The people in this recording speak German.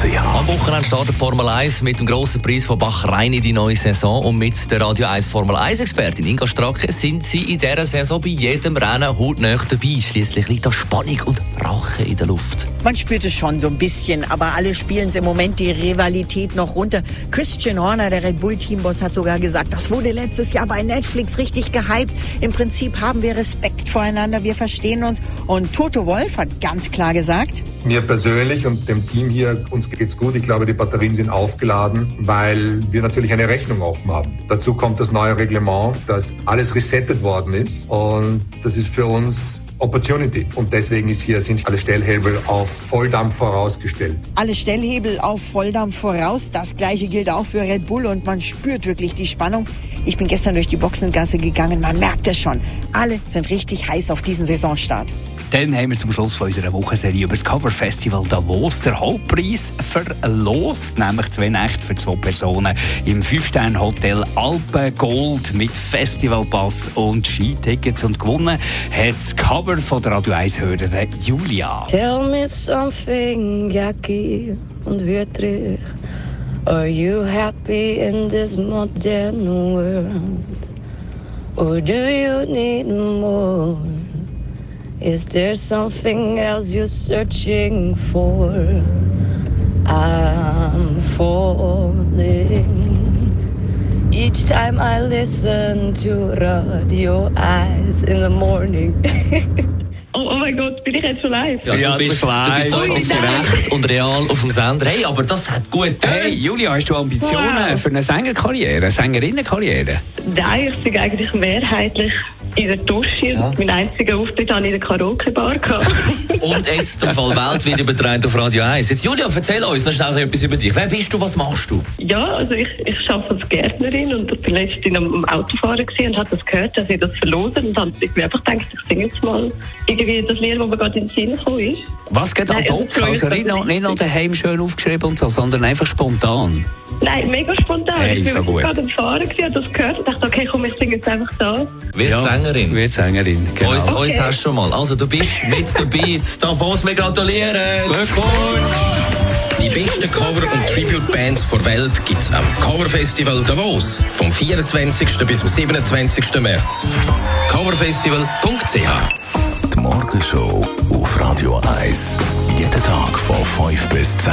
Am Wochenende startet Formel 1 mit dem grossen Preis von Bachrhein in die neue Saison und mit der Radio 1 Formel 1 Expertin Inga Stracke sind sie in dieser Saison bei jedem Rennen hautnah dabei. Schließlich liegt da Spannung und Rache in der Luft. Man spürt es schon so ein bisschen, aber alle spielen im Moment die Rivalität noch runter. Christian Horner, der Red Bull Teamboss, hat sogar gesagt, das wurde letztes Jahr bei Netflix richtig gehypt. Im Prinzip haben wir Respekt voreinander, wir verstehen uns. Und Toto Wolf hat ganz klar gesagt, mir persönlich und dem Team hier, uns geht's gut. Ich glaube, die Batterien sind aufgeladen, weil wir natürlich eine Rechnung offen haben. Dazu kommt das neue Reglement, dass alles resettet worden ist und das ist für uns Opportunity. Und deswegen ist hier, sind alle Stellhebel auf Volldampf vorausgestellt. alle Stellhebel auf Volldampf voraus. Das gleiche gilt auch für Red Bull und man spürt wirklich die Spannung. Ich bin gestern durch die Boxengasse gegangen, man merkt es schon. Alle sind richtig heiß auf diesen Saisonstart. Dann haben wir zum Schluss von unserer Wochenserie über das Cover Festival Davos der Hauptpreis verlost, nämlich zwei Nächte für zwei Personen im Fünf-Sterne-Hotel Alpen Gold mit Festivalpass und Skitickets und gewonnen hat das Cover von der Radio 1 Hörerin Julia. Tell me something, Jackie und Wüttrich. Are you happy in this modern world? Or do you need more? Is there something else you're searching for? I'm falling. Each time I listen to Radio Eyes in the morning. Oh, oh mein Gott, bin ich jetzt schon live? Ja, Ja, du, bist, du du bist so live. gerecht und real auf dem Sender. Hey, aber das hat gut Hey. Julia, hast du Ambitionen Wow. für eine Sängerkarriere, eine Sängerinnenkarriere? Nein, ich bin eigentlich mehrheitlich in der Dusche Ja. und mein einziger Auftritt habe ich in der Karaoke-Bar. Und jetzt im Fall weltweit übertragen auf Radio 1. Jetzt, Julia, erzähl uns noch schnell etwas über dich. Wer bist du, was machst du? ja, also ich, ich arbeite als Gärtnerin und bin letztens am Autofahren und habe das gehört, dass ich das verlosen und habe irgendwie einfach gedacht, ich singe jetzt mal irgendwie das Lied, das mir gerade in den Sinn gekommen ist. Was geht ad Nein, hoc? also, Also nicht noch, nicht noch daheim schön aufgeschrieben und so, sondern einfach spontan. Nein, mega spontan. Hey, ich bin so gerade am Fahren gewesen, habe das gehört und dachte, okay, komm, ich singe jetzt einfach da. Wird Sängerin. Wird Sängerin, genau. Uns, uns hast du schon mal. Also, du bist mit dabei. Davos, wir gratulieren. Die besten Cover- und Tribute-Bands der Welt gibt es am Coverfestival Davos vom 24. bis zum 27. März. Coverfestival.ch Die Morgenshow auf Radio 1. Jeden Tag von 5 bis 10.